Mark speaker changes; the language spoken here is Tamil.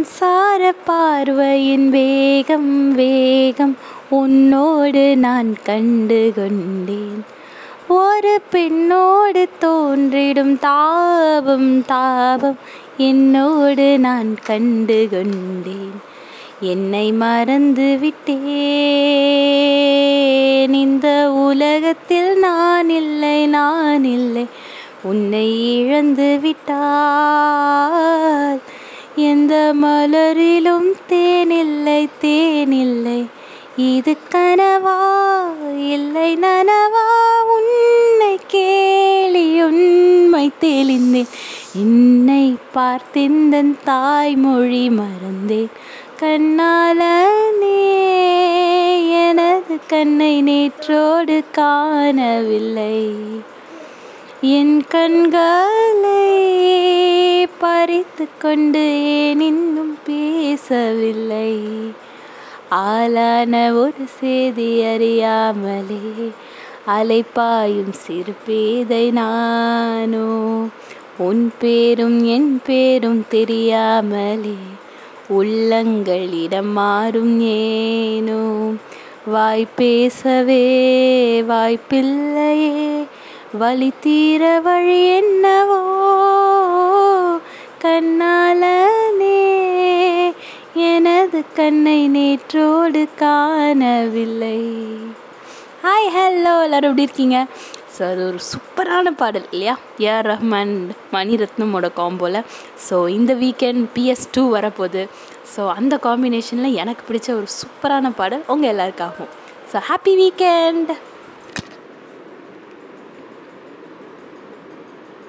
Speaker 1: மின்சார பார்வையின் வேகம் வேகம். உன்னோடு நான் கண்டு கொண்டேன் ஒரு பெண்ணோடு தோன்றிடும் தாபம் தாபம். என்னோடு நான் கண்டு கொண்டேன் என்னை மறந்து விட்டேன். இந்த உலகத்தில் நான் இல்லை நான் இல்லை. உன்னை இழந்து விட்டால் எந்த மலரிலும் தேனில்லை தேனில்லை. இது கனவா? இல்லை நனவா? உன்னை கேலி உண்மை தெளிந்தேன். என்னை பார்த்திந்த தாய்மொழி மறந்தேன். கண்ணாலனே எனது கண்ணை நேற்றோடு காணவில்லை. என் கண்களை பறித்து கொண்டு ஏன் இன்னும் பேசவில்லை. ஆளான ஒரு செய்தி அறியாமலே அலைப்பாயும் சிறு பேதை நானோ. உன் பேரும் என் பேரும் தெரியாமலே உள்ளங்களிடம் மாறும் ஏனோ. வாய் பேசவே வாய்ப்பில்லையே. வழி தீர வழி என்னவோ. கண்ணாலனே எனது கண்ணை நேற்றோடு காணவில்லை. ஹாய் ஹலோ எல்லோரும் எப்படி இருக்கீங்க? ஸோ அது ஒரு சூப்பரான பாடல் இல்லையா? ஏஆர் ரஹ்மான் மணிரத்னமோட காம்போவில் ஸோ இந்த வீக்கெண்ட் பிஎஸ் டூ வரப்போகுது. ஸோ அந்த காம்பினேஷனில் எனக்கு பிடிச்ச ஒரு சூப்பரான பாடல் உங்கள் எல்லாருக்காகும் ஸோ ஹாப்பி வீக்கெண்ட்